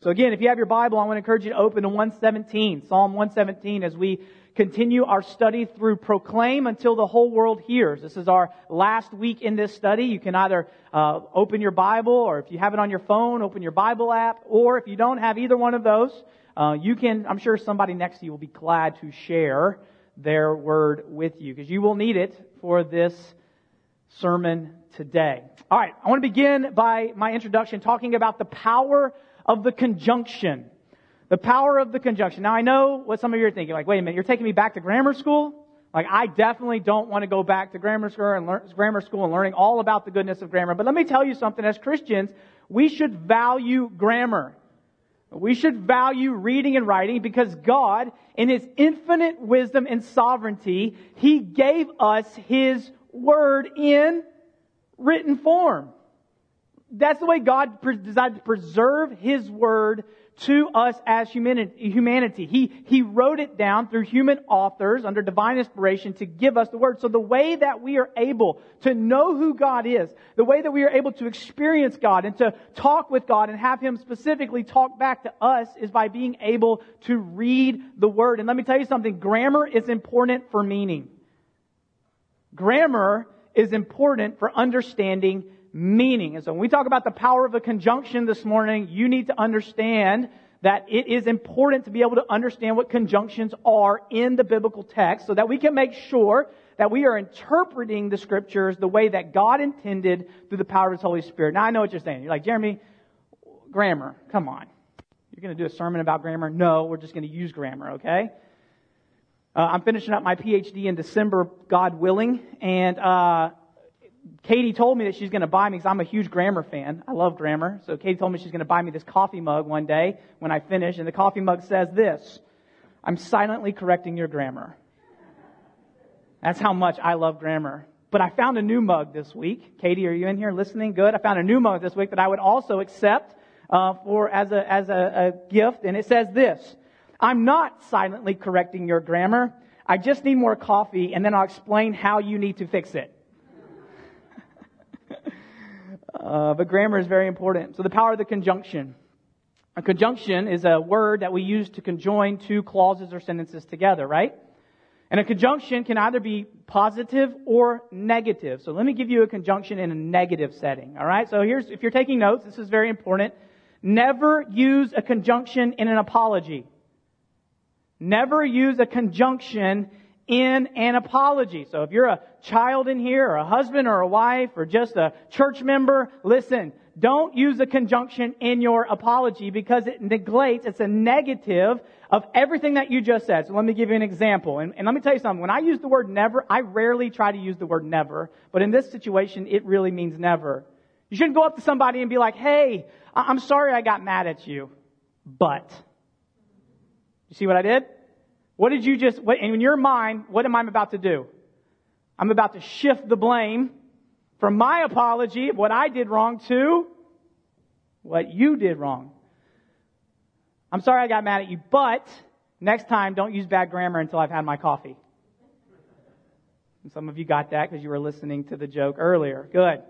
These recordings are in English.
So again, if you have your Bible, I want to encourage you to open to 117, Psalm 117, as we continue our study through Proclaim until the whole world hears. This is our last week in this study. You can either uh, open your Bible, or if you have it on your phone, open your Bible app, or if you don't have either one of those, uh, you can, I'm sure somebody next to you will be glad to share their word with you, because you will need it for this sermon today. All right, I want to begin by my introduction talking about the power of the conjunction. The power of the conjunction. Now I know what some of you are thinking, like, wait a minute, you're taking me back to grammar school? Like, I definitely don't want to go back to grammar school and learn, grammar school and learning all about the goodness of grammar. But let me tell you something, as Christians, we should value grammar. We should value reading and writing because God, in His infinite wisdom and sovereignty, He gave us His Word in written form. That's the way God decided to preserve His Word to us as humanity. He, he wrote it down through human authors under divine inspiration to give us the Word. So the way that we are able to know who God is, the way that we are able to experience God and to talk with God and have Him specifically talk back to us is by being able to read the Word. And let me tell you something, grammar is important for meaning. Grammar is important for understanding meaning. And so when we talk about the power of a conjunction this morning, you need to understand that it is important to be able to understand what conjunctions are in the biblical text so that we can make sure that we are interpreting the scriptures the way that God intended through the power of His Holy Spirit. Now I know what you're saying. You're like, Jeremy, grammar, come on. You're going to do a sermon about grammar? No, we're just going to use grammar, okay? Uh, I'm finishing up my PhD in December, God willing, and uh, Katie told me that she's going to buy me because I'm a huge grammar fan. I love grammar. So Katie told me she's going to buy me this coffee mug one day when I finish, and the coffee mug says this I'm silently correcting your grammar. That's how much I love grammar. But I found a new mug this week. Katie, are you in here listening? Good. I found a new mug this week that I would also accept uh, for as a as a, a gift, and it says this: I'm not silently correcting your grammar. I just need more coffee, and then I'll explain how you need to fix it. Uh, but grammar is very important. So the power of the conjunction. A conjunction is a word that we use to conjoin two clauses or sentences together, right? And a conjunction can either be positive or negative. So let me give you a conjunction in a negative setting, alright? So here's, if you're taking notes, this is very important. Never use a conjunction in an apology. Never use a conjunction in an apology. So if you're a child in here, or a husband or a wife, or just a church member, listen, don't use a conjunction in your apology because it neglects, it's a negative of everything that you just said. So let me give you an example. And, and let me tell you something. When I use the word never, I rarely try to use the word never. But in this situation, it really means never. You shouldn't go up to somebody and be like, hey, I'm sorry I got mad at you, but. You see what I did? What did you just, what, in your mind, what am I about to do? I'm about to shift the blame from my apology of what I did wrong to what you did wrong. I'm sorry I got mad at you, but next time don't use bad grammar until I've had my coffee. And some of you got that because you were listening to the joke earlier. Good.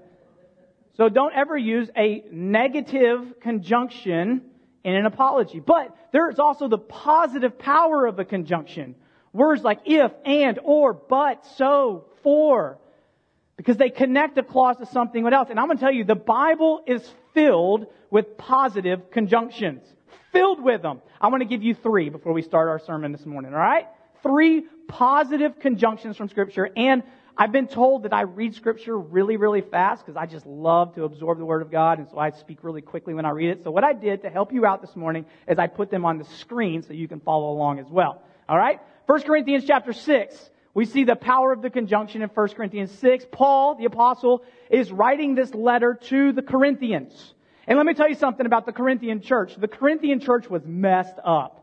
So don't ever use a negative conjunction in an apology. But there is also the positive power of a conjunction. Words like if, and, or, but, so, for. Because they connect a clause to something else. And I'm going to tell you, the Bible is filled with positive conjunctions. Filled with them. I want to give you three before we start our sermon this morning, alright? Three positive conjunctions from Scripture. And I've been told that I read scripture really, really fast because I just love to absorb the word of God and so I speak really quickly when I read it. So what I did to help you out this morning is I put them on the screen so you can follow along as well. Alright? 1 Corinthians chapter 6. We see the power of the conjunction in 1 Corinthians 6. Paul, the apostle, is writing this letter to the Corinthians. And let me tell you something about the Corinthian church. The Corinthian church was messed up.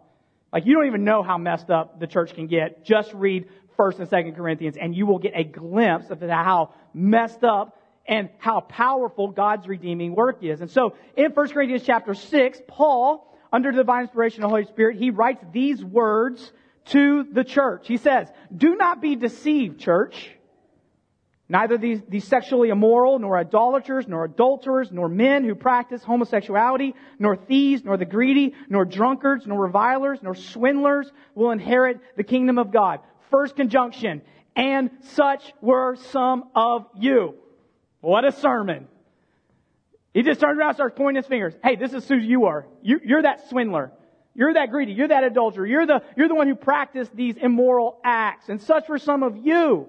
Like you don't even know how messed up the church can get. Just read First and Second Corinthians, and you will get a glimpse of how messed up and how powerful God's redeeming work is. And so, in 1 Corinthians chapter 6, Paul, under the divine inspiration of the Holy Spirit, he writes these words to the church. He says, Do not be deceived, church. Neither these, these sexually immoral, nor idolaters, nor adulterers, nor men who practice homosexuality, nor thieves, nor the greedy, nor drunkards, nor revilers, nor swindlers will inherit the kingdom of God. First conjunction. And such were some of you. What a sermon. He just turns around and starts pointing his fingers. Hey, this is who you are. You, you're that swindler. You're that greedy. You're that adulterer. You're the, you're the one who practiced these immoral acts. And such were some of you.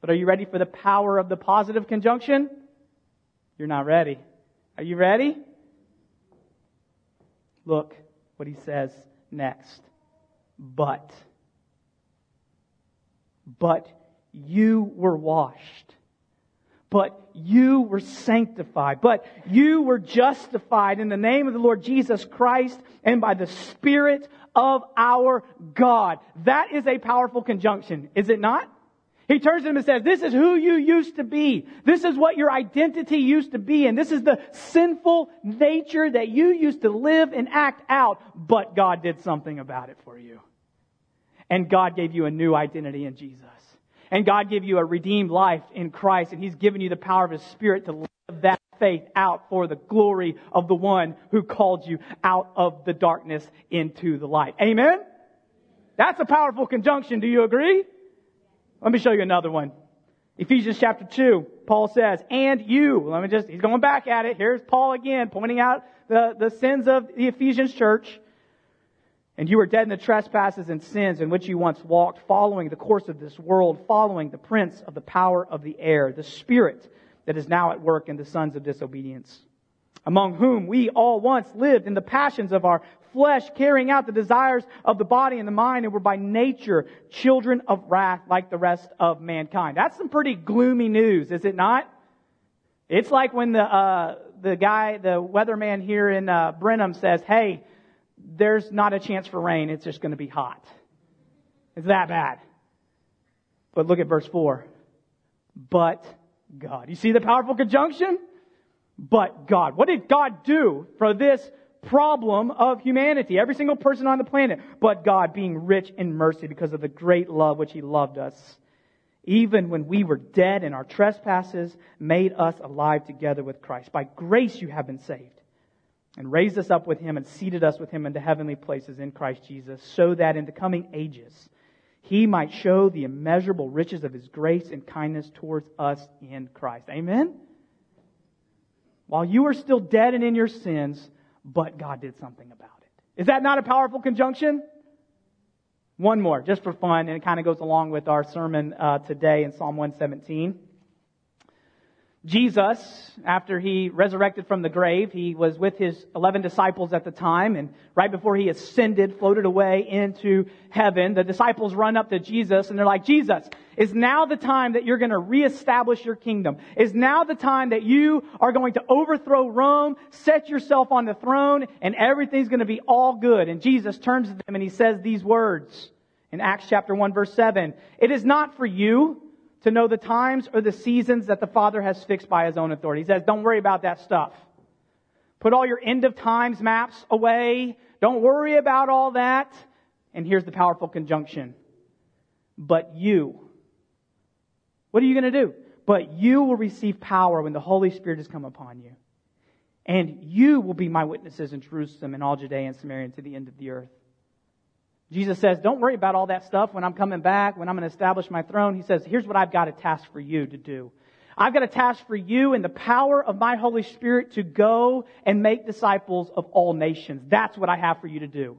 But are you ready for the power of the positive conjunction? You're not ready. Are you ready? Look what he says next. But. But you were washed. But you were sanctified. But you were justified in the name of the Lord Jesus Christ and by the Spirit of our God. That is a powerful conjunction, is it not? He turns to him and says, this is who you used to be. This is what your identity used to be. And this is the sinful nature that you used to live and act out. But God did something about it for you. And God gave you a new identity in Jesus. And God gave you a redeemed life in Christ. And He's given you the power of His Spirit to live that faith out for the glory of the one who called you out of the darkness into the light. Amen? That's a powerful conjunction. Do you agree? Let me show you another one. Ephesians chapter 2, Paul says, and you, let me just, he's going back at it. Here's Paul again, pointing out the, the sins of the Ephesians church. And you were dead in the trespasses and sins in which you once walked, following the course of this world, following the prince of the power of the air, the spirit that is now at work in the sons of disobedience, among whom we all once lived in the passions of our flesh, carrying out the desires of the body and the mind, and were by nature children of wrath like the rest of mankind. That's some pretty gloomy news, is it not? It's like when the uh, the guy, the weatherman here in uh, Brenham says, "Hey, there's not a chance for rain. It's just going to be hot." It's that bad. But look at verse four. But God. You see the powerful conjunction? But God. What did God do for this problem of humanity, every single person on the planet, but God being rich in mercy because of the great love which He loved us. Even when we were dead in our trespasses, made us alive together with Christ. By grace you have been saved, and raised us up with Him and seated us with Him in the heavenly places in Christ Jesus, so that in the coming ages He might show the immeasurable riches of His grace and kindness towards us in Christ. Amen? While you are still dead and in your sins, but God did something about it. Is that not a powerful conjunction? One more, just for fun, and it kind of goes along with our sermon uh, today in Psalm 117. Jesus, after he resurrected from the grave, he was with his 11 disciples at the time, and right before he ascended, floated away into heaven, the disciples run up to Jesus and they're like, Jesus, is now the time that you're going to reestablish your kingdom? Is now the time that you are going to overthrow Rome, set yourself on the throne, and everything's going to be all good? And Jesus turns to them and he says these words in Acts chapter 1 verse 7. It is not for you to know the times or the seasons that the Father has fixed by his own authority. He says, don't worry about that stuff. Put all your end of times maps away. Don't worry about all that. And here's the powerful conjunction. But you. What are you going to do? But you will receive power when the Holy Spirit has come upon you. And you will be my witnesses in Jerusalem and all Judea and Samaria and to the end of the earth. Jesus says, don't worry about all that stuff when I'm coming back, when I'm going to establish my throne. He says, here's what I've got a task for you to do. I've got a task for you in the power of my Holy Spirit to go and make disciples of all nations. That's what I have for you to do.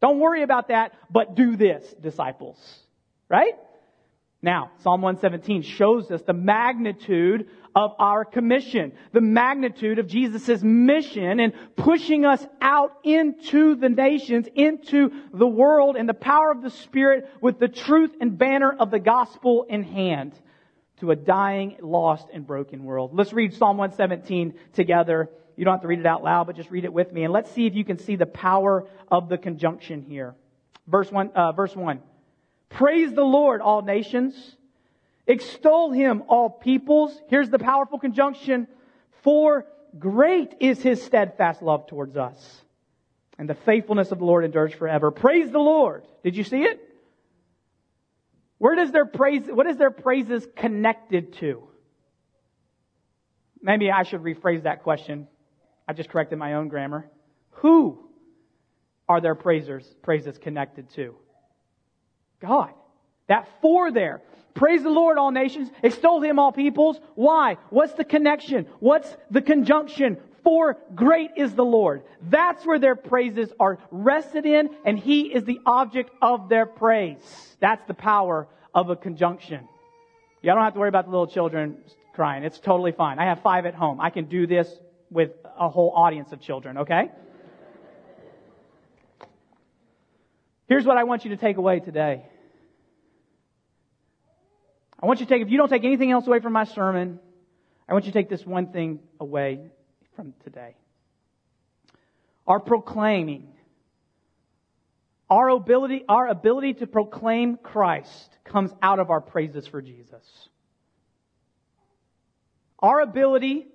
Don't worry about that, but do this, disciples. Right? Now, Psalm 117 shows us the magnitude of our commission, the magnitude of Jesus' mission and pushing us out into the nations, into the world in the power of the Spirit with the truth and banner of the gospel in hand to a dying, lost, and broken world. Let's read Psalm 117 together. You don't have to read it out loud, but just read it with me. And let's see if you can see the power of the conjunction here. Verse 1, uh, verse 1. Praise the Lord, all nations. Extol him, all peoples. Here's the powerful conjunction. For great is his steadfast love towards us. And the faithfulness of the Lord endures forever. Praise the Lord. Did you see it? Where does their praise, what is their praises connected to? maybe I should rephrase that question. I just corrected my own grammar. Who are their praisers, praises connected to? God. That for there. Praise the Lord, all nations. Extol him, all peoples. Why? What's the connection? What's the conjunction? For great is the Lord. That's where their praises are rested in, and he is the object of their praise. That's the power of a conjunction. Y'all don't have to worry about the little children crying. It's totally fine. I have five at home. I can do this with a whole audience of children, okay? Here's what I want you to take away today. I want you to take, if you don't take anything else away from my sermon, I want you to take this one thing away from today. Our proclaiming, our ability, our ability to proclaim Christ comes out of our praises for Jesus. Our ability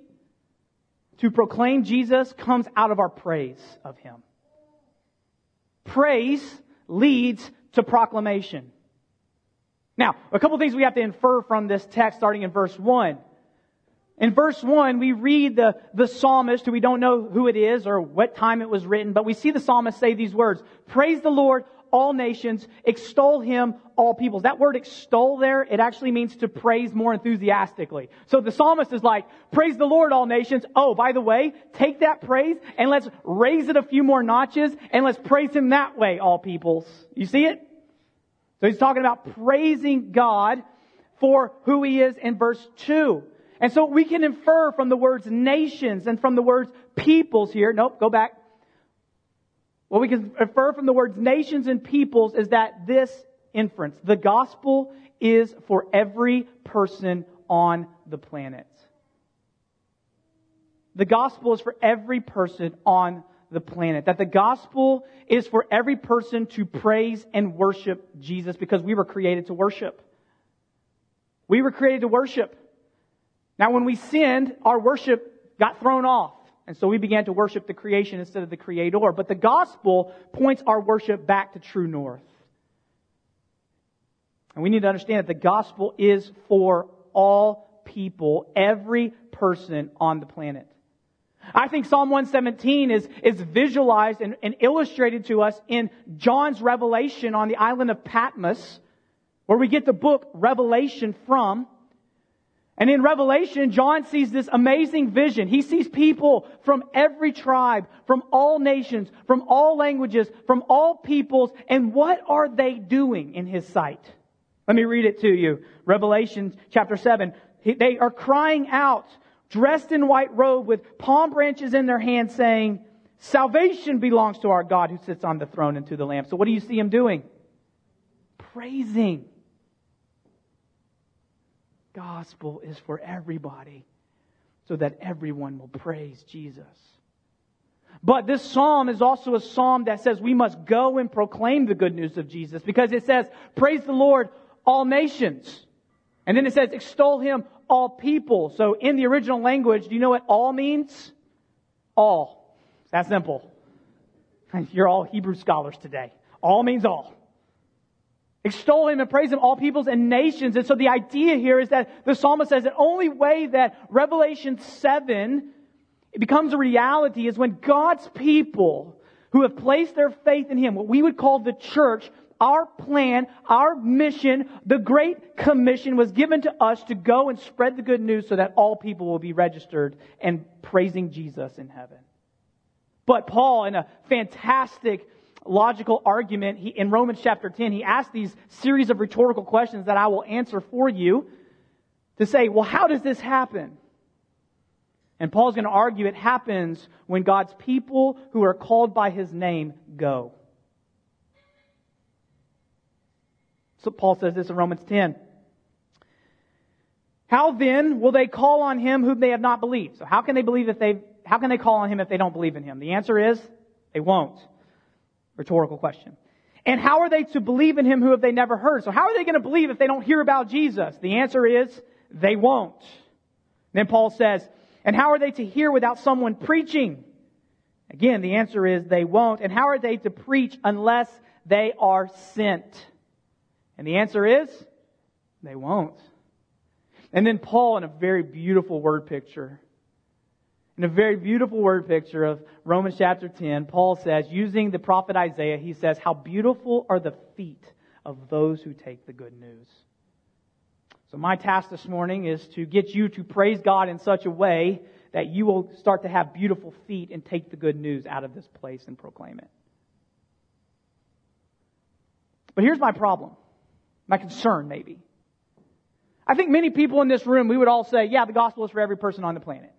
to proclaim Jesus comes out of our praise of Him. Praise leads to proclamation. Now, a couple things we have to infer from this text starting in verse 1. In verse 1, we read the, the psalmist, who we don't know who it is or what time it was written, but we see the psalmist say these words, Praise the Lord, all nations, extol him, all peoples. That word extol there, it actually means to praise more enthusiastically. So the psalmist is like, praise the Lord, all nations. Oh, by the way, take that praise and let's raise it a few more notches and let's praise him that way, all peoples. You see it? So he's talking about praising God for who he is in verse 2. And so we can infer from the words nations and from the words peoples here. Nope, go back. What we can infer from the words nations and peoples is that this inference, the gospel is for every person on the planet. The gospel is for every person on the planet. That the gospel is for every person to praise and worship Jesus because we were created to worship. We were created to worship. Now when we sinned, our worship got thrown off. And so we began to worship the creation instead of the creator. But the gospel points our worship back to true north. And we need to understand that the gospel is for all people, every person on the planet. I think Psalm 117 is, is visualized and, and illustrated to us in John's revelation on the island of Patmos, where we get the book Revelation from. And in Revelation, John sees this amazing vision. He sees people from every tribe, from all nations, from all languages, from all peoples, and what are they doing in his sight? Let me read it to you. Revelation chapter 7. They are crying out, dressed in white robe with palm branches in their hands saying, salvation belongs to our God who sits on the throne and to the Lamb. So what do you see him doing? Praising gospel is for everybody so that everyone will praise Jesus. But this psalm is also a psalm that says we must go and proclaim the good news of Jesus because it says, praise the Lord, all nations. And then it says, extol him, all people. So in the original language, do you know what all means? All. That simple. You're all Hebrew scholars today. All means all extol him and praise him, all peoples and nations. And so the idea here is that the psalmist says the only way that Revelation 7 becomes a reality is when God's people who have placed their faith in him, what we would call the church, our plan, our mission, the Great Commission was given to us to go and spread the good news so that all people will be registered and praising Jesus in heaven. But Paul, in a fantastic logical argument. He, in Romans chapter 10, he asks these series of rhetorical questions that I will answer for you to say, well, how does this happen? And Paul's going to argue it happens when God's people who are called by his name go. So Paul says this in Romans 10. How then will they call on him whom they have not believed? So how can they believe if they, how can they call on him if they don't believe in him? The answer is they won't. Rhetorical question. And how are they to believe in him who have they never heard? So how are they going to believe if they don't hear about Jesus? The answer is they won't. Then Paul says, and how are they to hear without someone preaching? Again, the answer is they won't. And how are they to preach unless they are sent? And the answer is they won't. And then Paul, in a very beautiful word picture, In a very beautiful word picture of Romans chapter 10, Paul says, using the prophet Isaiah, he says, How beautiful are the feet of those who take the good news. So my task this morning is to get you to praise God in such a way that you will start to have beautiful feet and take the good news out of this place and proclaim it. But here's my problem, my concern maybe. I think many people in this room, we would all say, yeah, the gospel is for every person on the planet.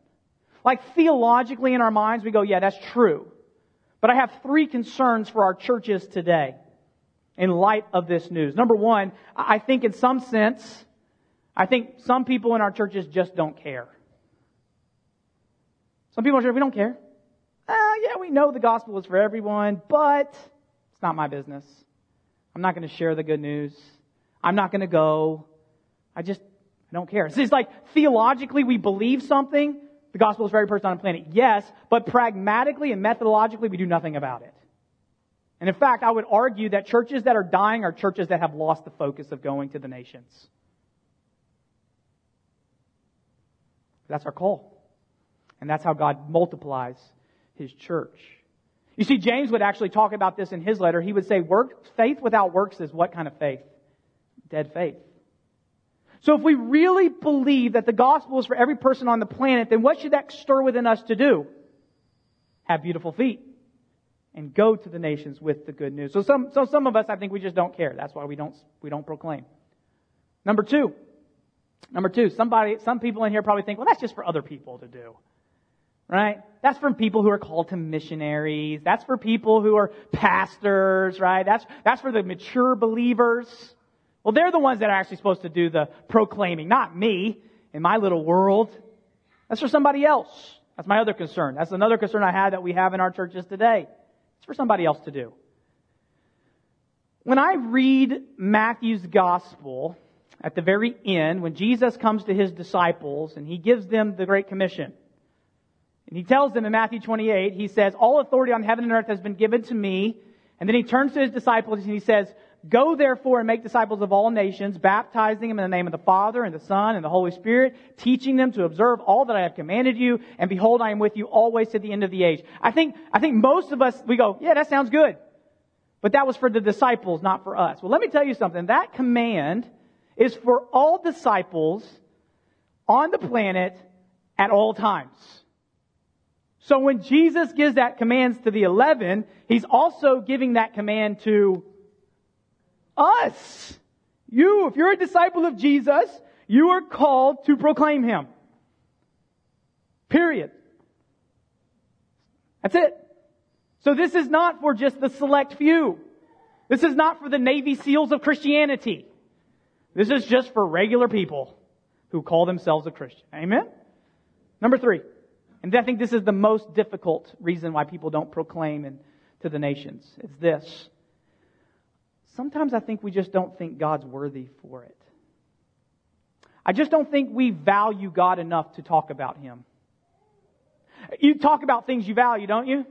Like theologically in our minds, we go, yeah, that's true. But I have three concerns for our churches today in light of this news. Number one, I think in some sense, I think some people in our churches just don't care. Some people are we don't care. Uh, yeah, we know the gospel is for everyone, but it's not my business. I'm not going to share the good news. I'm not going to go. I just I don't care. It's like theologically we believe something. The gospel is very every person on the planet. Yes, but pragmatically and methodologically we do nothing about it. And in fact, I would argue that churches that are dying are churches that have lost the focus of going to the nations. That's our call. And that's how God multiplies his church. You see, James would actually talk about this in his letter. He would say, work, faith without works is what kind of faith? Dead faith. So if we really believe that the gospel is for every person on the planet, then what should that stir within us to do? Have beautiful feet and go to the nations with the good news. So some, so some of us, I think we just don't care. That's why we don't, we don't proclaim. Number two. Number two, somebody, some people in here probably think, well, that's just for other people to do right? That's from people who are called to missionaries. That's for people who are pastors, right? That's, that's for the mature believers. Well, they're the ones that are actually supposed to do the proclaiming, not me in my little world. That's for somebody else. That's my other concern. That's another concern I had that we have in our churches today. It's for somebody else to do. When I read Matthew's gospel at the very end, when Jesus comes to his disciples and he gives them the Great Commission, and he tells them in Matthew 28, he says, All authority on heaven and earth has been given to me. And then he turns to his disciples and he says, Go therefore and make disciples of all nations, baptizing them in the name of the Father and the Son and the Holy Spirit, teaching them to observe all that I have commanded you, and behold, I am with you always to the end of the age. I think, I think most of us, we go, yeah, that sounds good. But that was for the disciples, not for us. Well, let me tell you something. That command is for all disciples on the planet at all times. So when Jesus gives that command to the 11, he's also giving that command to us. You, if you're a disciple of Jesus, you are called to proclaim him. Period. That's it. So this is not for just the select few. This is not for the Navy SEALs of Christianity. This is just for regular people who call themselves a Christian. Amen? Number three. And I think this is the most difficult reason why people don't proclaim to the nations. It's this. Sometimes I think we just don't think God's worthy for it. I just don't think we value God enough to talk about Him. You talk about things you value, don't you?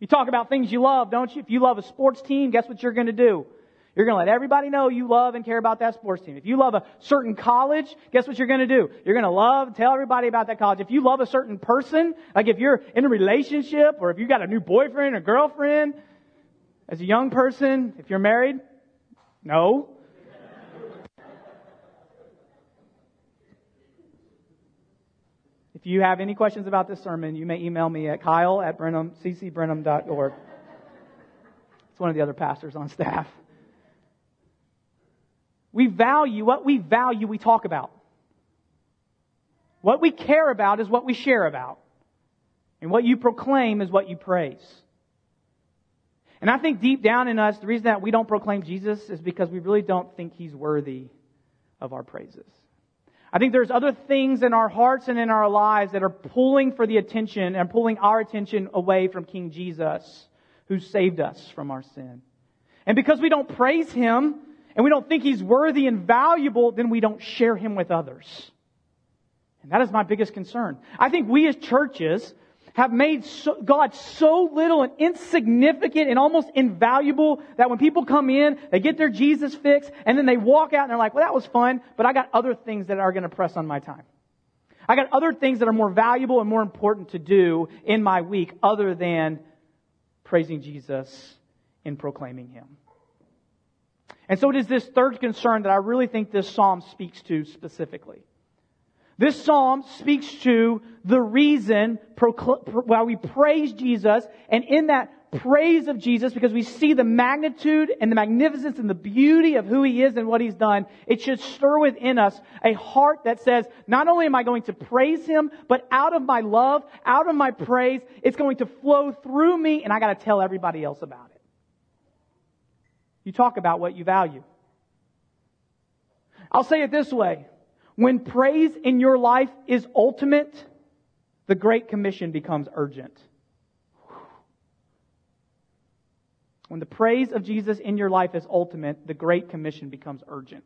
You talk about things you love, don't you? If you love a sports team, guess what you're going to do? You're going to let everybody know you love and care about that sports team. If you love a certain college, guess what you're going to do? You're going to love, tell everybody about that college. If you love a certain person, like if you're in a relationship or if you got a new boyfriend or girlfriend, as a young person, if you're married, no. If you have any questions about this sermon, you may email me at kyle at brenham, ccbrenham.org. It's one of the other pastors on staff. We value what we value, we talk about. What we care about is what we share about. And what you proclaim is what you praise. And I think deep down in us, the reason that we don't proclaim Jesus is because we really don't think he's worthy of our praises. I think there's other things in our hearts and in our lives that are pulling for the attention and pulling our attention away from King Jesus, who saved us from our sin. And because we don't praise him, and we don't think he's worthy and valuable, then we don't share him with others. And that is my biggest concern. I think we as churches have made so, God so little and insignificant and almost invaluable that when people come in, they get their Jesus fix, and then they walk out and they're like, well, that was fun, but I got other things that are going to press on my time. I got other things that are more valuable and more important to do in my week other than praising Jesus and proclaiming Him. And so it is this third concern that I really think this psalm speaks to specifically. This psalm speaks to the reason why we praise Jesus, and in that praise of Jesus, because we see the magnitude and the magnificence and the beauty of who He is and what He's done, it should stir within us a heart that says, not only am I going to praise Him, but out of my love, out of my praise, it's going to flow through me, and I gotta tell everybody else about it. You talk about what you value. I'll say it this way. When praise in your life is ultimate, the Great Commission becomes urgent. When the praise of Jesus in your life is ultimate, the Great Commission becomes urgent.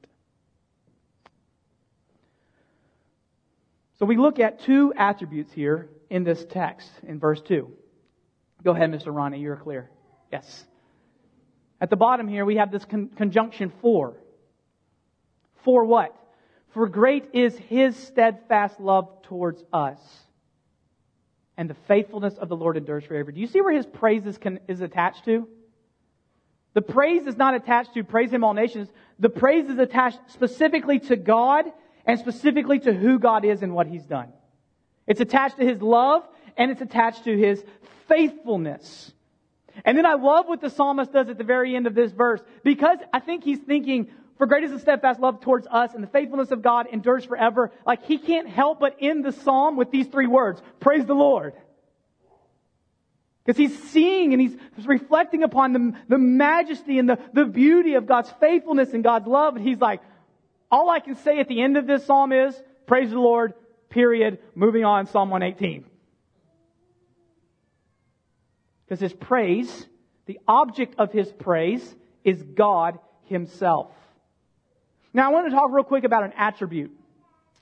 So we look at two attributes here in this text in verse 2. Go ahead, Mr. Ronnie, you're clear. Yes. At the bottom here, we have this con- conjunction for. For what? For great is his steadfast love towards us. And the faithfulness of the Lord endures forever. Do you see where his praise is, is attached to? The praise is not attached to praise him all nations. The praise is attached specifically to God and specifically to who God is and what he's done. It's attached to his love and it's attached to his faithfulness. And then I love what the psalmist does at the very end of this verse because I think he's thinking, for great is the steadfast love towards us and the faithfulness of God endures forever. Like he can't help but end the psalm with these three words. Praise the Lord. Because he's seeing and he's reflecting upon the, the majesty and the, the beauty of God's faithfulness and God's love. And he's like, all I can say at the end of this psalm is, praise the Lord, period. Moving on, Psalm 118. Because his praise, the object of his praise, is God himself. Now I want to talk real quick about an attribute.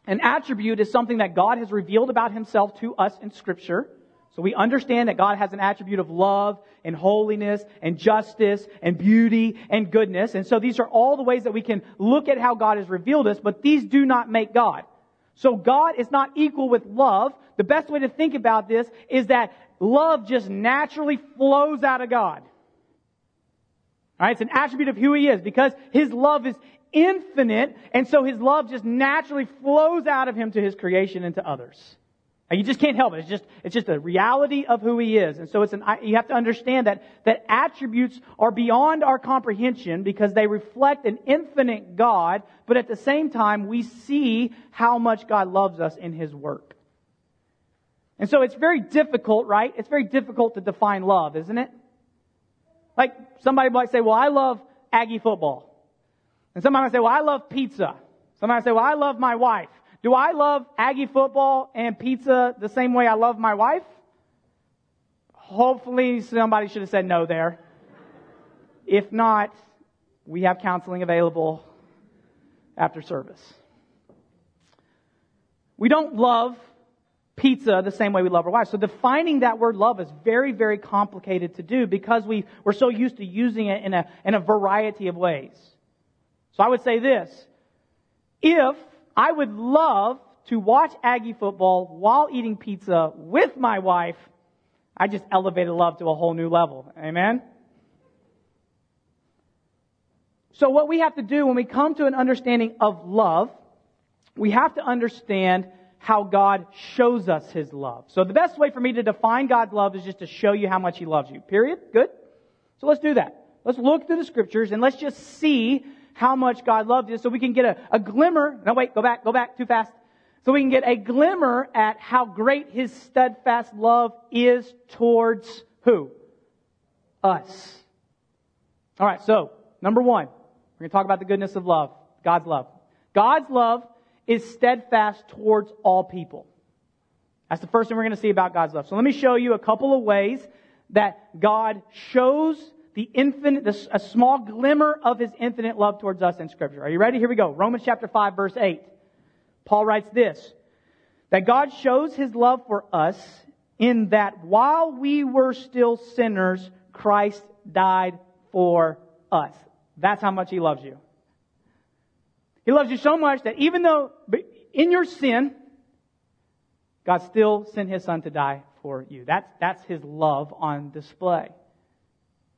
An attribute is something that God has revealed about himself to us in scripture. So we understand that God has an attribute of love and holiness and justice and beauty and goodness. And so these are all the ways that we can look at how God has revealed us, but these do not make God. So God is not equal with love. The best way to think about this is that love just naturally flows out of God. Alright, it's an attribute of who He is because His love is infinite and so His love just naturally flows out of Him to His creation and to others. You just can't help it. It's just, it's just a reality of who he is. And so it's an, you have to understand that, that attributes are beyond our comprehension because they reflect an infinite God, but at the same time, we see how much God loves us in his work. And so it's very difficult, right? It's very difficult to define love, isn't it? Like, somebody might say, well, I love Aggie football. And somebody might say, well, I love pizza. Somebody might say, well, I love my wife. Do I love Aggie football and pizza the same way I love my wife? Hopefully somebody should have said no there. If not, we have counseling available after service. We don't love pizza the same way we love our wives. So defining that word love is very, very complicated to do because we, we're so used to using it in a, in a variety of ways. So I would say this. If I would love to watch Aggie football while eating pizza with my wife. I just elevated love to a whole new level. Amen? So what we have to do when we come to an understanding of love, we have to understand how God shows us His love. So the best way for me to define God's love is just to show you how much He loves you. Period? Good? So let's do that. Let's look through the scriptures and let's just see how much God loved us so we can get a, a glimmer. No, wait, go back, go back too fast. So we can get a glimmer at how great His steadfast love is towards who? Us. Alright, so, number one, we're going to talk about the goodness of love. God's love. God's love is steadfast towards all people. That's the first thing we're going to see about God's love. So let me show you a couple of ways that God shows the infinite, a small glimmer of his infinite love towards us in scripture. Are you ready? Here we go. Romans chapter 5 verse 8. Paul writes this, that God shows his love for us in that while we were still sinners, Christ died for us. That's how much he loves you. He loves you so much that even though in your sin, God still sent his son to die for you. That's, that's his love on display.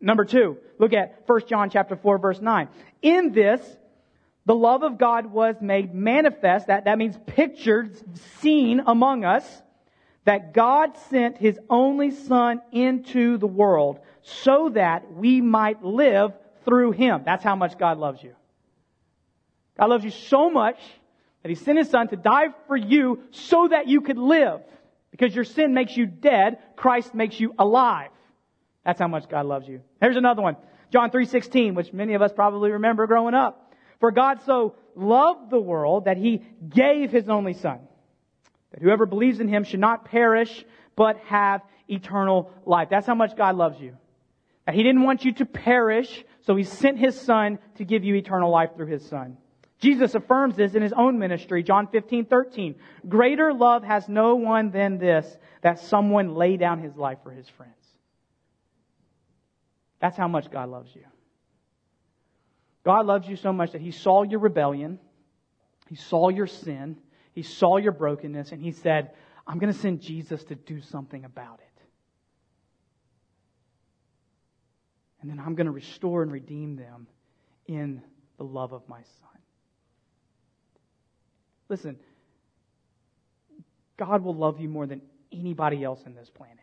Number two, look at 1 John chapter 4 verse 9. In this, the love of God was made manifest. That, that means pictured, seen among us. That God sent his only son into the world so that we might live through him. That's how much God loves you. God loves you so much that he sent his son to die for you so that you could live. Because your sin makes you dead, Christ makes you alive. That's how much God loves you. Here's another one. John 3:16, which many of us probably remember growing up. For God so loved the world that he gave his only son, that whoever believes in him should not perish, but have eternal life. That's how much God loves you. That he didn't want you to perish, so he sent his son to give you eternal life through his son. Jesus affirms this in his own ministry, John 15, 13. Greater love has no one than this, that someone lay down his life for his friends. That's how much God loves you. God loves you so much that he saw your rebellion, he saw your sin, he saw your brokenness, and he said, I'm going to send Jesus to do something about it. And then I'm going to restore and redeem them in the love of my son. Listen, God will love you more than anybody else on this planet.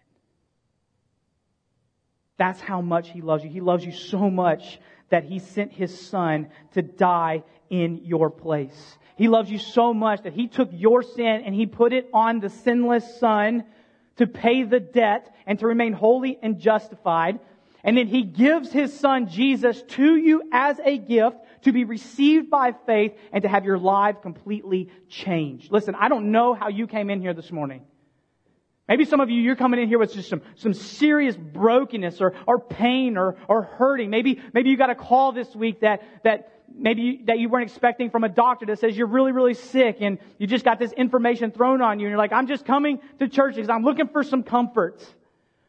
That's how much He loves you. He loves you so much that He sent His Son to die in your place. He loves you so much that He took your sin and He put it on the sinless Son to pay the debt and to remain holy and justified. And then He gives His Son Jesus to you as a gift to be received by faith and to have your life completely changed. Listen, I don't know how you came in here this morning. Maybe some of you, you're coming in here with just some, some serious brokenness or, or pain or, or hurting. Maybe, maybe you got a call this week that, that maybe you, that you weren't expecting from a doctor that says you're really, really sick and you just got this information thrown on you and you're like, I'm just coming to church because I'm looking for some comfort.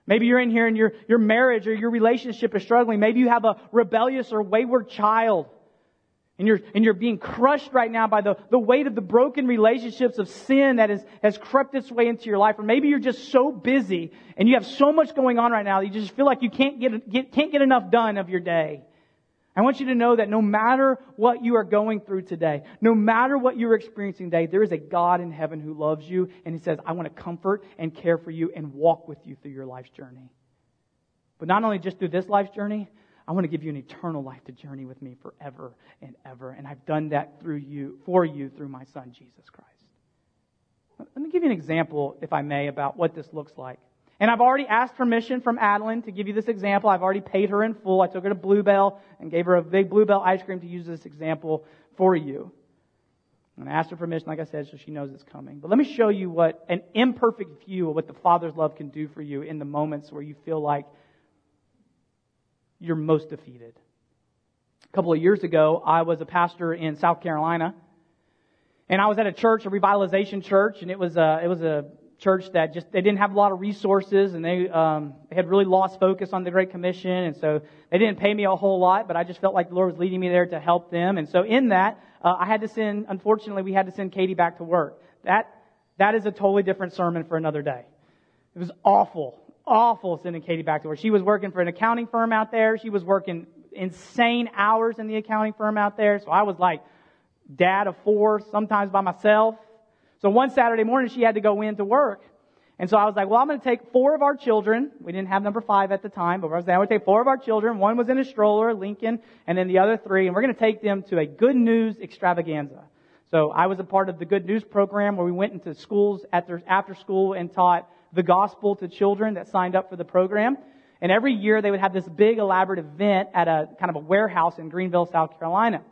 Maybe you're in here and your, your marriage or your relationship is struggling. Maybe you have a rebellious or wayward child. And you're, and you're being crushed right now by the, the weight of the broken relationships of sin that has, has crept its way into your life. Or maybe you're just so busy and you have so much going on right now that you just feel like you can't get, get, can't get enough done of your day. I want you to know that no matter what you are going through today, no matter what you're experiencing today, there is a God in heaven who loves you and He says, I want to comfort and care for you and walk with you through your life's journey. But not only just through this life's journey, I want to give you an eternal life to journey with me forever and ever. And I've done that through you, for you, through my son, Jesus Christ. Let me give you an example, if I may, about what this looks like. And I've already asked permission from Adeline to give you this example. I've already paid her in full. I took her to Blue Bell and gave her a big Blue Bell ice cream to use this example for you. And I asked her permission, like I said, so she knows it's coming. But let me show you what an imperfect view of what the Father's love can do for you in the moments where you feel like you're most defeated. A couple of years ago, I was a pastor in South Carolina, and I was at a church, a revitalization church, and it was a, it was a church that just they didn't have a lot of resources, and they um, they had really lost focus on the Great Commission, and so they didn't pay me a whole lot, but I just felt like the Lord was leading me there to help them, and so in that, uh, I had to send. Unfortunately, we had to send Katie back to work. That that is a totally different sermon for another day. It was awful awful sending Katie back to work. She was working for an accounting firm out there. She was working insane hours in the accounting firm out there. So I was like dad of four, sometimes by myself. So one Saturday morning she had to go in to work. And so I was like, well, I'm going to take four of our children. We didn't have number five at the time, but I was saying, I would take four of our children. One was in a stroller, Lincoln, and then the other three, and we're going to take them to a good news extravaganza. So I was a part of the good news program where we went into schools after, after school and taught the gospel to children that signed up for the program. And every year they would have this big elaborate event at a kind of a warehouse in Greenville, South Carolina.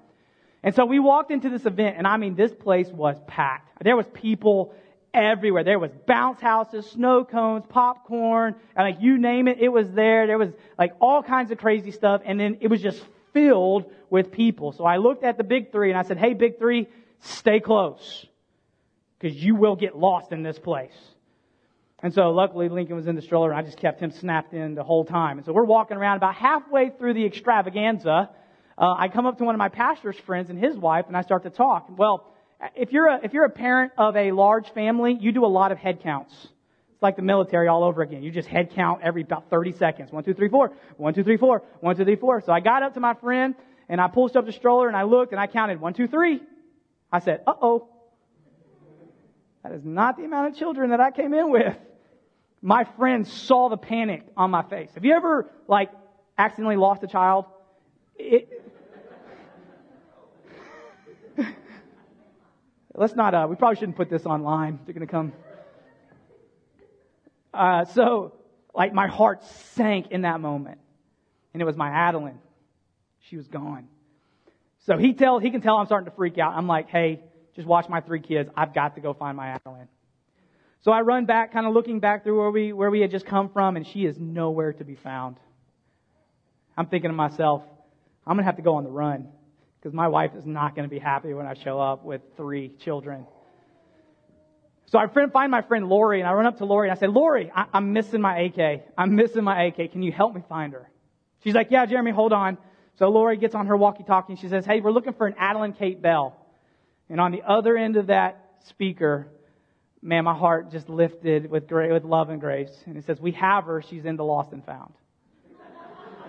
And so we walked into this event and I mean, this place was packed. There was people everywhere. There was bounce houses, snow cones, popcorn, and like you name it, it was there. There was like all kinds of crazy stuff. And then it was just filled with people. So I looked at the big three and I said, Hey, big three, stay close because you will get lost in this place. And so luckily Lincoln was in the stroller and I just kept him snapped in the whole time. And so we're walking around about halfway through the extravaganza. Uh, I come up to one of my pastor's friends and his wife and I start to talk. Well, if you're a, if you're a parent of a large family, you do a lot of head counts. It's like the military all over again. You just head count every about 30 seconds. One, two, three, four. One, two, three, four. One, two, three, four. So I got up to my friend and I pulled up the stroller and I looked and I counted one, two, three. I said, uh oh. That is not the amount of children that I came in with. My friend saw the panic on my face. Have you ever, like, accidentally lost a child? It, Let's not, uh, we probably shouldn't put this online. They're going to come. Uh, so, like, my heart sank in that moment. And it was my Adeline. She was gone. So he tell, he can tell I'm starting to freak out. I'm like, hey, just watch my three kids. I've got to go find my Adeline. So I run back, kind of looking back through where we, where we had just come from, and she is nowhere to be found. I'm thinking to myself, I'm going to have to go on the run because my wife is not going to be happy when I show up with three children. So I find my friend Lori, and I run up to Lori and I say, Lori, I- I'm missing my AK. I'm missing my AK. Can you help me find her? She's like, Yeah, Jeremy, hold on. So Lori gets on her walkie-talkie and she says, Hey, we're looking for an Adeline Kate Bell. And on the other end of that speaker, man, my heart just lifted with, great, with love and grace. And it says, We have her. She's in the lost and found. I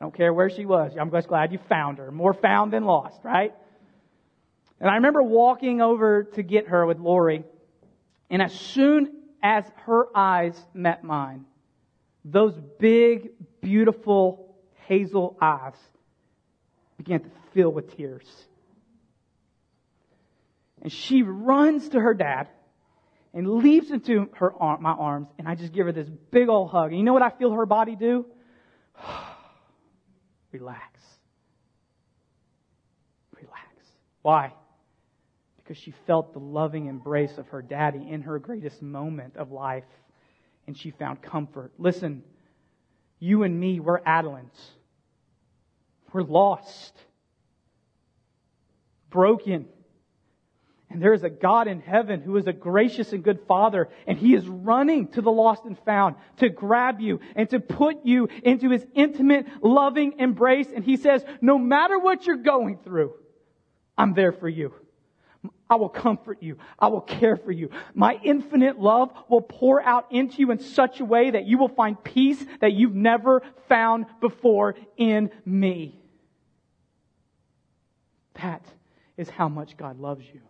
don't care where she was. I'm just glad you found her. More found than lost, right? And I remember walking over to get her with Lori, and as soon as her eyes met mine, those big, beautiful hazel eyes began to fill with tears. And she runs to her dad and leaps into her arm, my arms, and I just give her this big old hug. And you know what I feel her body do? relax. Relax. Why? Because she felt the loving embrace of her daddy in her greatest moment of life, and she found comfort. Listen, you and me, we're Adelines. We're lost, broken, and there is a God in heaven who is a gracious and good Father, and He is running to the lost and found to grab you and to put you into His intimate, loving embrace. And He says, no matter what you're going through, I'm there for you. I will comfort you. I will care for you. My infinite love will pour out into you in such a way that you will find peace that you've never found before in me. That is how much God loves you.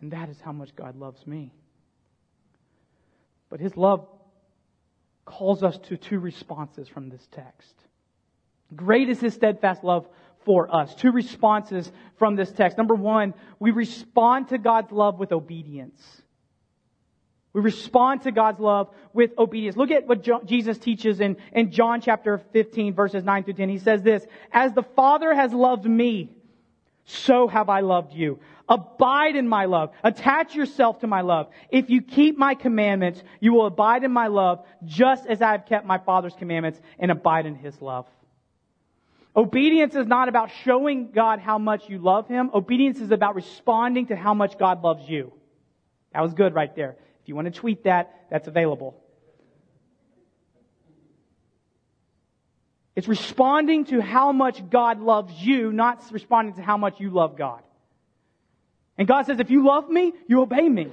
And that is how much God loves me. But his love calls us to two responses from this text. Great is his steadfast love for us. Two responses from this text. Number one, we respond to God's love with obedience. We respond to God's love with obedience. Look at what Jesus teaches in, in John chapter 15 verses 9 through 10. He says this, As the Father has loved me, so have I loved you. Abide in my love. Attach yourself to my love. If you keep my commandments, you will abide in my love, just as I have kept my Father's commandments and abide in his love. Obedience is not about showing God how much you love him. Obedience is about responding to how much God loves you. That was good right there. If you want to tweet that, that's available. It's responding to how much God loves you, not responding to how much you love God. And God says, if you love me, you obey me.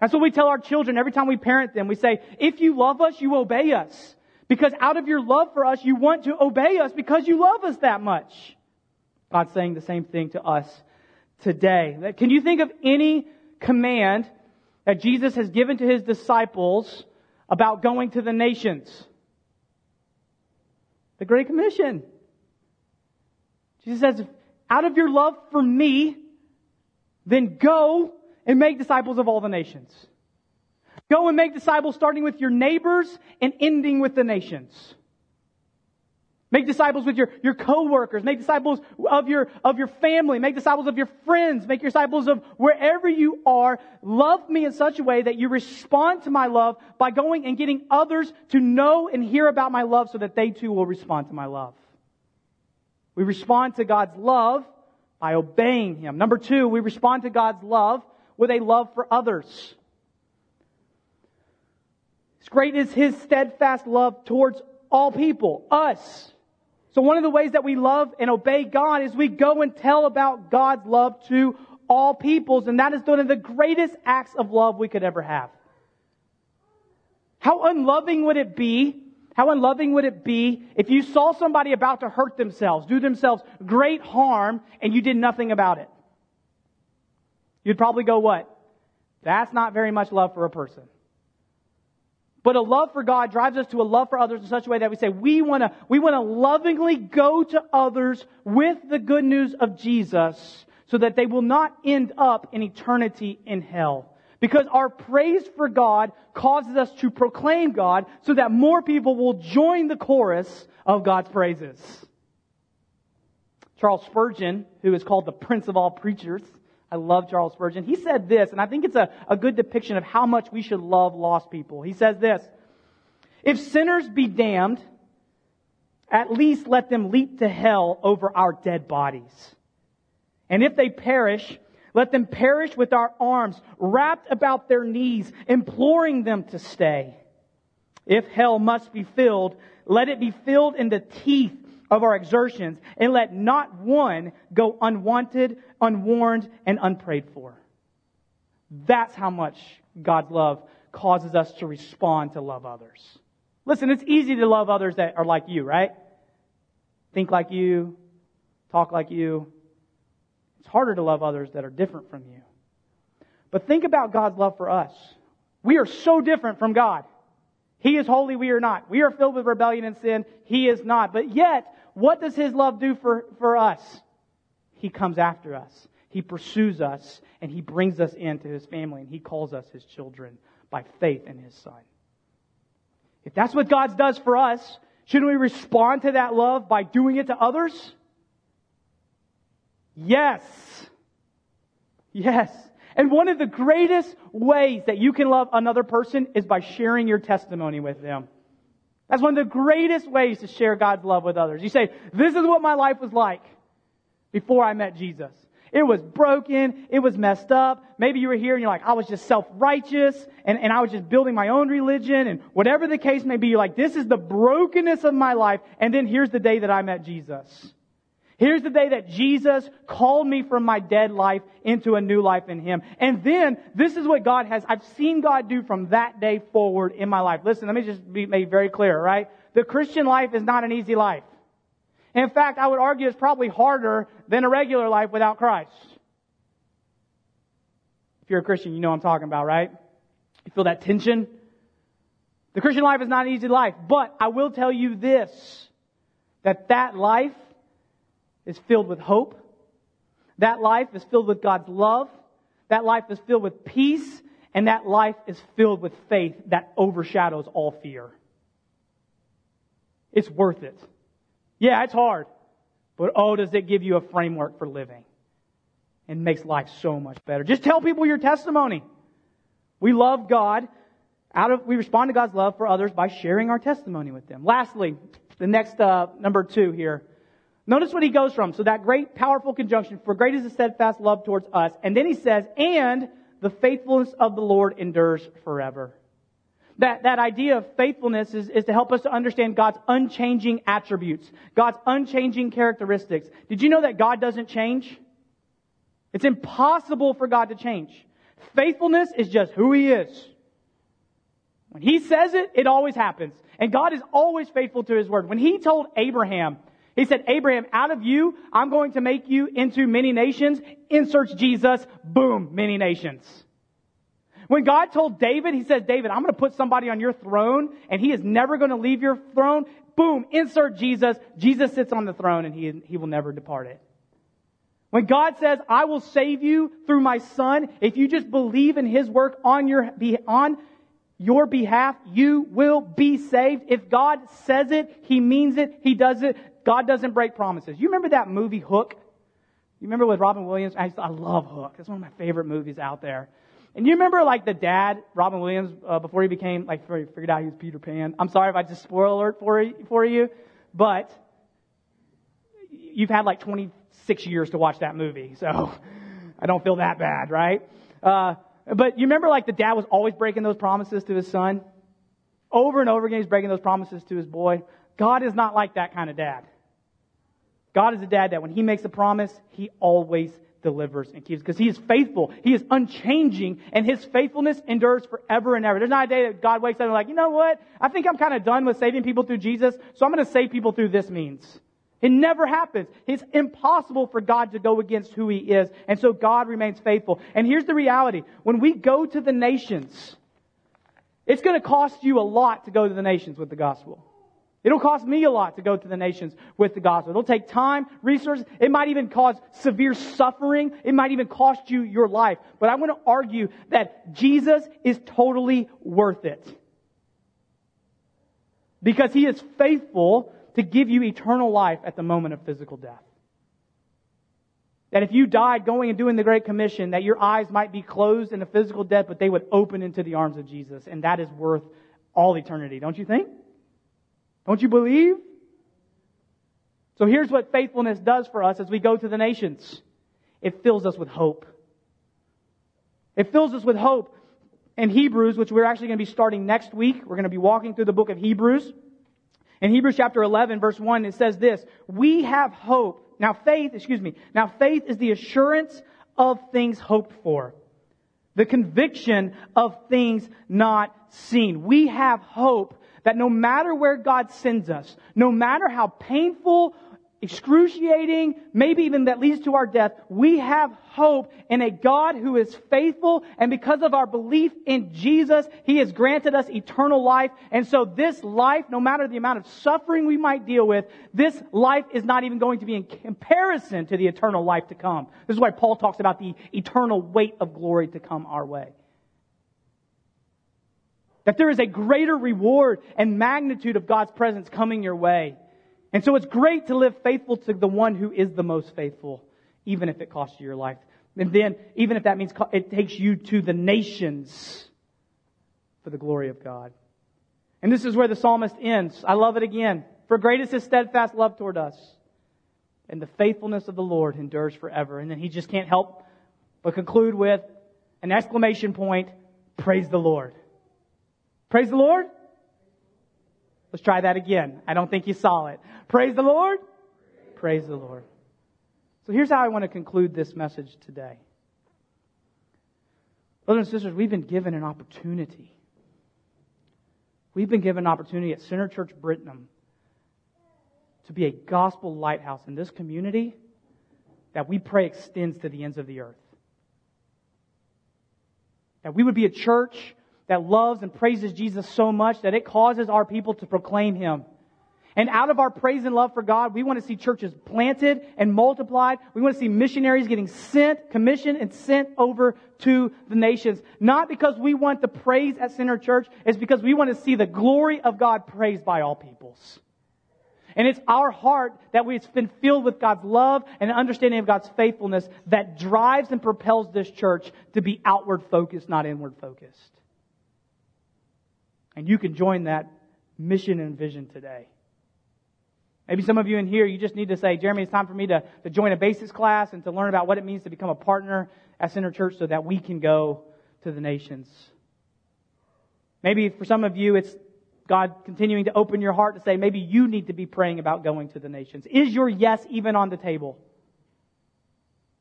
That's what we tell our children every time we parent them. We say, if you love us, you obey us. Because out of your love for us, you want to obey us because you love us that much. God's saying the same thing to us today. Can you think of any command that Jesus has given to his disciples about going to the nations? The Great Commission. Jesus says, out of your love for me, then go and make disciples of all the nations. Go and make disciples starting with your neighbors and ending with the nations. Make disciples with your, your coworkers. Make disciples of your, of your family. Make disciples of your friends. Make disciples of wherever you are. Love me in such a way that you respond to my love by going and getting others to know and hear about my love so that they too will respond to my love. We respond to God's love by obeying Him. Number two, we respond to God's love with a love for others. As great is His steadfast love towards all people, us. So one of the ways that we love and obey God is we go and tell about God's love to all peoples, and that is one of the greatest acts of love we could ever have. How unloving would it be? How unloving would it be if you saw somebody about to hurt themselves, do themselves great harm, and you did nothing about it? You'd probably go, what? That's not very much love for a person. But a love for God drives us to a love for others in such a way that we say we want to we want to lovingly go to others with the good news of Jesus so that they will not end up in eternity in hell. Because our praise for God causes us to proclaim God so that more people will join the chorus of God's praises. Charles Spurgeon, who is called the Prince of all preachers, I love Charles Spurgeon. He said this, and I think it's a, a good depiction of how much we should love lost people. He says this If sinners be damned, at least let them leap to hell over our dead bodies. And if they perish, let them perish with our arms wrapped about their knees, imploring them to stay. If hell must be filled, let it be filled in the teeth of our exertions, and let not one go unwanted, unwarned, and unprayed for. That's how much God's love causes us to respond to love others. Listen, it's easy to love others that are like you, right? Think like you, talk like you. It's harder to love others that are different from you. But think about God's love for us. We are so different from God. He is holy, we are not. We are filled with rebellion and sin. He is not. But yet, what does His love do for, for us? He comes after us. He pursues us and He brings us into His family and He calls us His children by faith in His Son. If that's what God does for us, shouldn't we respond to that love by doing it to others? Yes. Yes. And one of the greatest ways that you can love another person is by sharing your testimony with them. That's one of the greatest ways to share God's love with others. You say, this is what my life was like before I met Jesus. It was broken. It was messed up. Maybe you were here and you're like, I was just self-righteous and, and I was just building my own religion and whatever the case may be, you're like, this is the brokenness of my life. And then here's the day that I met Jesus. Here's the day that Jesus called me from my dead life into a new life in Him. And then, this is what God has, I've seen God do from that day forward in my life. Listen, let me just be made very clear, right? The Christian life is not an easy life. In fact, I would argue it's probably harder than a regular life without Christ. If you're a Christian, you know what I'm talking about, right? You feel that tension? The Christian life is not an easy life, but I will tell you this, that that life is filled with hope. That life is filled with God's love. That life is filled with peace. And that life is filled with faith that overshadows all fear. It's worth it. Yeah, it's hard. But oh, does it give you a framework for living and makes life so much better. Just tell people your testimony. We love God out of, we respond to God's love for others by sharing our testimony with them. Lastly, the next, uh, number two here. Notice what he goes from. So that great, powerful conjunction, for great is the steadfast love towards us. And then he says, and the faithfulness of the Lord endures forever. That, that idea of faithfulness is, is to help us to understand God's unchanging attributes, God's unchanging characteristics. Did you know that God doesn't change? It's impossible for God to change. Faithfulness is just who He is. When He says it, it always happens. And God is always faithful to His word. When He told Abraham, he said, Abraham, out of you, I'm going to make you into many nations. Inserts Jesus. Boom, many nations. When God told David, he says, David, I'm going to put somebody on your throne and he is never going to leave your throne. Boom, insert Jesus. Jesus sits on the throne and he, he will never depart it. When God says, I will save you through my son, if you just believe in his work on your, on your behalf, you will be saved. If God says it, he means it, he does it. God doesn't break promises. You remember that movie Hook? You remember with Robin Williams? I, I love Hook. It's one of my favorite movies out there. And you remember like the dad, Robin Williams, uh, before he became, like, before he figured out he was Peter Pan. I'm sorry if I just spoil alert for, for you, but you've had like 26 years to watch that movie, so I don't feel that bad, right? Uh, but you remember like the dad was always breaking those promises to his son? Over and over again, he's breaking those promises to his boy. God is not like that kind of dad. God is a dad that when he makes a promise, he always delivers and keeps because he is faithful. He is unchanging and his faithfulness endures forever and ever. There's not a day that God wakes up and like, you know what? I think I'm kind of done with saving people through Jesus, so I'm going to save people through this means. It never happens. It's impossible for God to go against who he is. And so God remains faithful. And here's the reality. When we go to the nations, it's going to cost you a lot to go to the nations with the gospel. It'll cost me a lot to go to the nations with the gospel. It'll take time, resources. It might even cause severe suffering. It might even cost you your life. But I want to argue that Jesus is totally worth it. Because he is faithful to give you eternal life at the moment of physical death. That if you died going and doing the Great Commission, that your eyes might be closed in a physical death, but they would open into the arms of Jesus. And that is worth all eternity, don't you think? Don't you believe? So here's what faithfulness does for us as we go to the nations. It fills us with hope. It fills us with hope. In Hebrews, which we're actually going to be starting next week, we're going to be walking through the book of Hebrews. In Hebrews chapter 11 verse 1, it says this, we have hope. Now faith, excuse me, now faith is the assurance of things hoped for. The conviction of things not seen. We have hope that no matter where God sends us, no matter how painful, excruciating, maybe even that leads to our death, we have hope in a God who is faithful, and because of our belief in Jesus, He has granted us eternal life. And so this life, no matter the amount of suffering we might deal with, this life is not even going to be in comparison to the eternal life to come. This is why Paul talks about the eternal weight of glory to come our way. That there is a greater reward and magnitude of God's presence coming your way. And so it's great to live faithful to the one who is the most faithful, even if it costs you your life. And then, even if that means it takes you to the nations for the glory of God. And this is where the psalmist ends. I love it again. For great is his steadfast love toward us. And the faithfulness of the Lord endures forever. And then he just can't help but conclude with an exclamation point, praise the Lord. Praise the Lord. Let's try that again. I don't think you saw it. Praise the Lord. Praise the Lord. So here's how I want to conclude this message today. Brothers and sisters, we've been given an opportunity. We've been given an opportunity at Center Church Brittenham to be a gospel lighthouse in this community that we pray extends to the ends of the earth. That we would be a church that loves and praises Jesus so much that it causes our people to proclaim Him. And out of our praise and love for God, we want to see churches planted and multiplied. We want to see missionaries getting sent, commissioned, and sent over to the nations. Not because we want the praise at Center Church, it's because we want to see the glory of God praised by all peoples. And it's our heart that we've been filled with God's love and an understanding of God's faithfulness that drives and propels this church to be outward focused, not inward focused. And you can join that mission and vision today. Maybe some of you in here, you just need to say, Jeremy, it's time for me to, to join a basics class and to learn about what it means to become a partner at Center Church so that we can go to the nations. Maybe for some of you, it's God continuing to open your heart to say, maybe you need to be praying about going to the nations. Is your yes even on the table?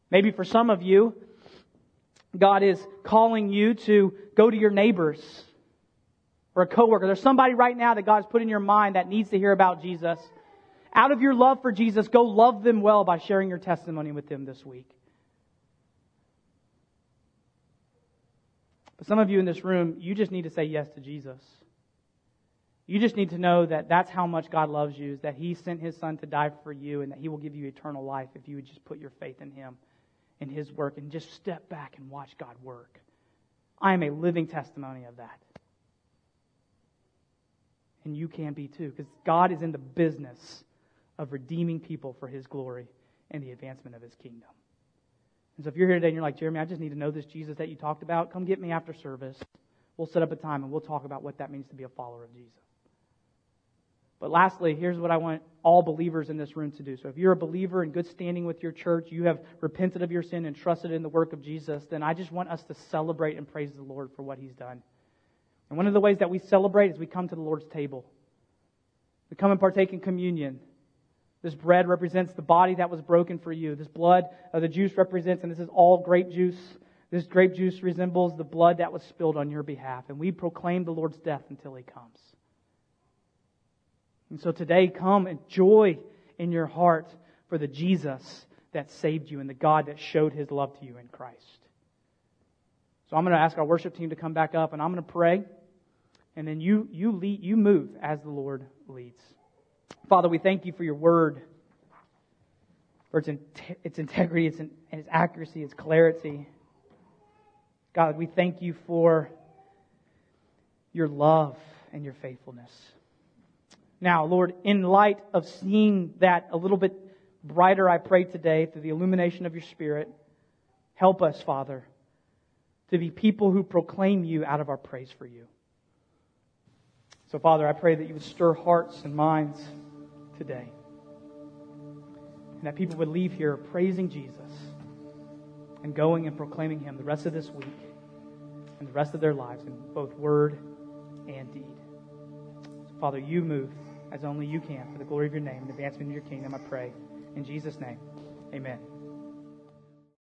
Maybe for some of you, God is calling you to go to your neighbors or a coworker. There's somebody right now that God's put in your mind that needs to hear about Jesus. Out of your love for Jesus, go love them well by sharing your testimony with them this week. But some of you in this room, you just need to say yes to Jesus. You just need to know that that's how much God loves you, is that He sent His Son to die for you and that He will give you eternal life if you would just put your faith in Him, in His work, and just step back and watch God work. I am a living testimony of that. And you can be too, because God is in the business of redeeming people for His glory and the advancement of His kingdom. And so if you're here today and you're like, Jeremy, I just need to know this Jesus that you talked about, come get me after service. We'll set up a time and we'll talk about what that means to be a follower of Jesus. But lastly, here's what I want all believers in this room to do. So if you're a believer in good standing with your church, you have repented of your sin and trusted in the work of Jesus, then I just want us to celebrate and praise the Lord for what He's done. And one of the ways that we celebrate is we come to the Lord's table. We come and partake in communion. This bread represents the body that was broken for you. This blood, uh, the juice represents, and this is all grape juice. This grape juice resembles the blood that was spilled on your behalf. And we proclaim the Lord's death until he comes. And so today, come and joy in your heart for the Jesus that saved you and the God that showed his love to you in Christ. So I'm going to ask our worship team to come back up and I'm going to pray. And then you, you lead, you move as the Lord leads. Father, we thank you for your word, for its, its integrity, its, and its accuracy, its clarity. God, we thank you for your love and your faithfulness. Now, Lord, in light of seeing that a little bit brighter, I pray today through the illumination of your Spirit, help us, Father, to be people who proclaim you out of our praise for you. So, Father, I pray that you would stir hearts and minds today. And that people would leave here praising Jesus and going and proclaiming him the rest of this week and the rest of their lives in both word and deed. So, Father, you move as only you can for the glory of your name and advancement of your kingdom, I pray. In Jesus' name, amen.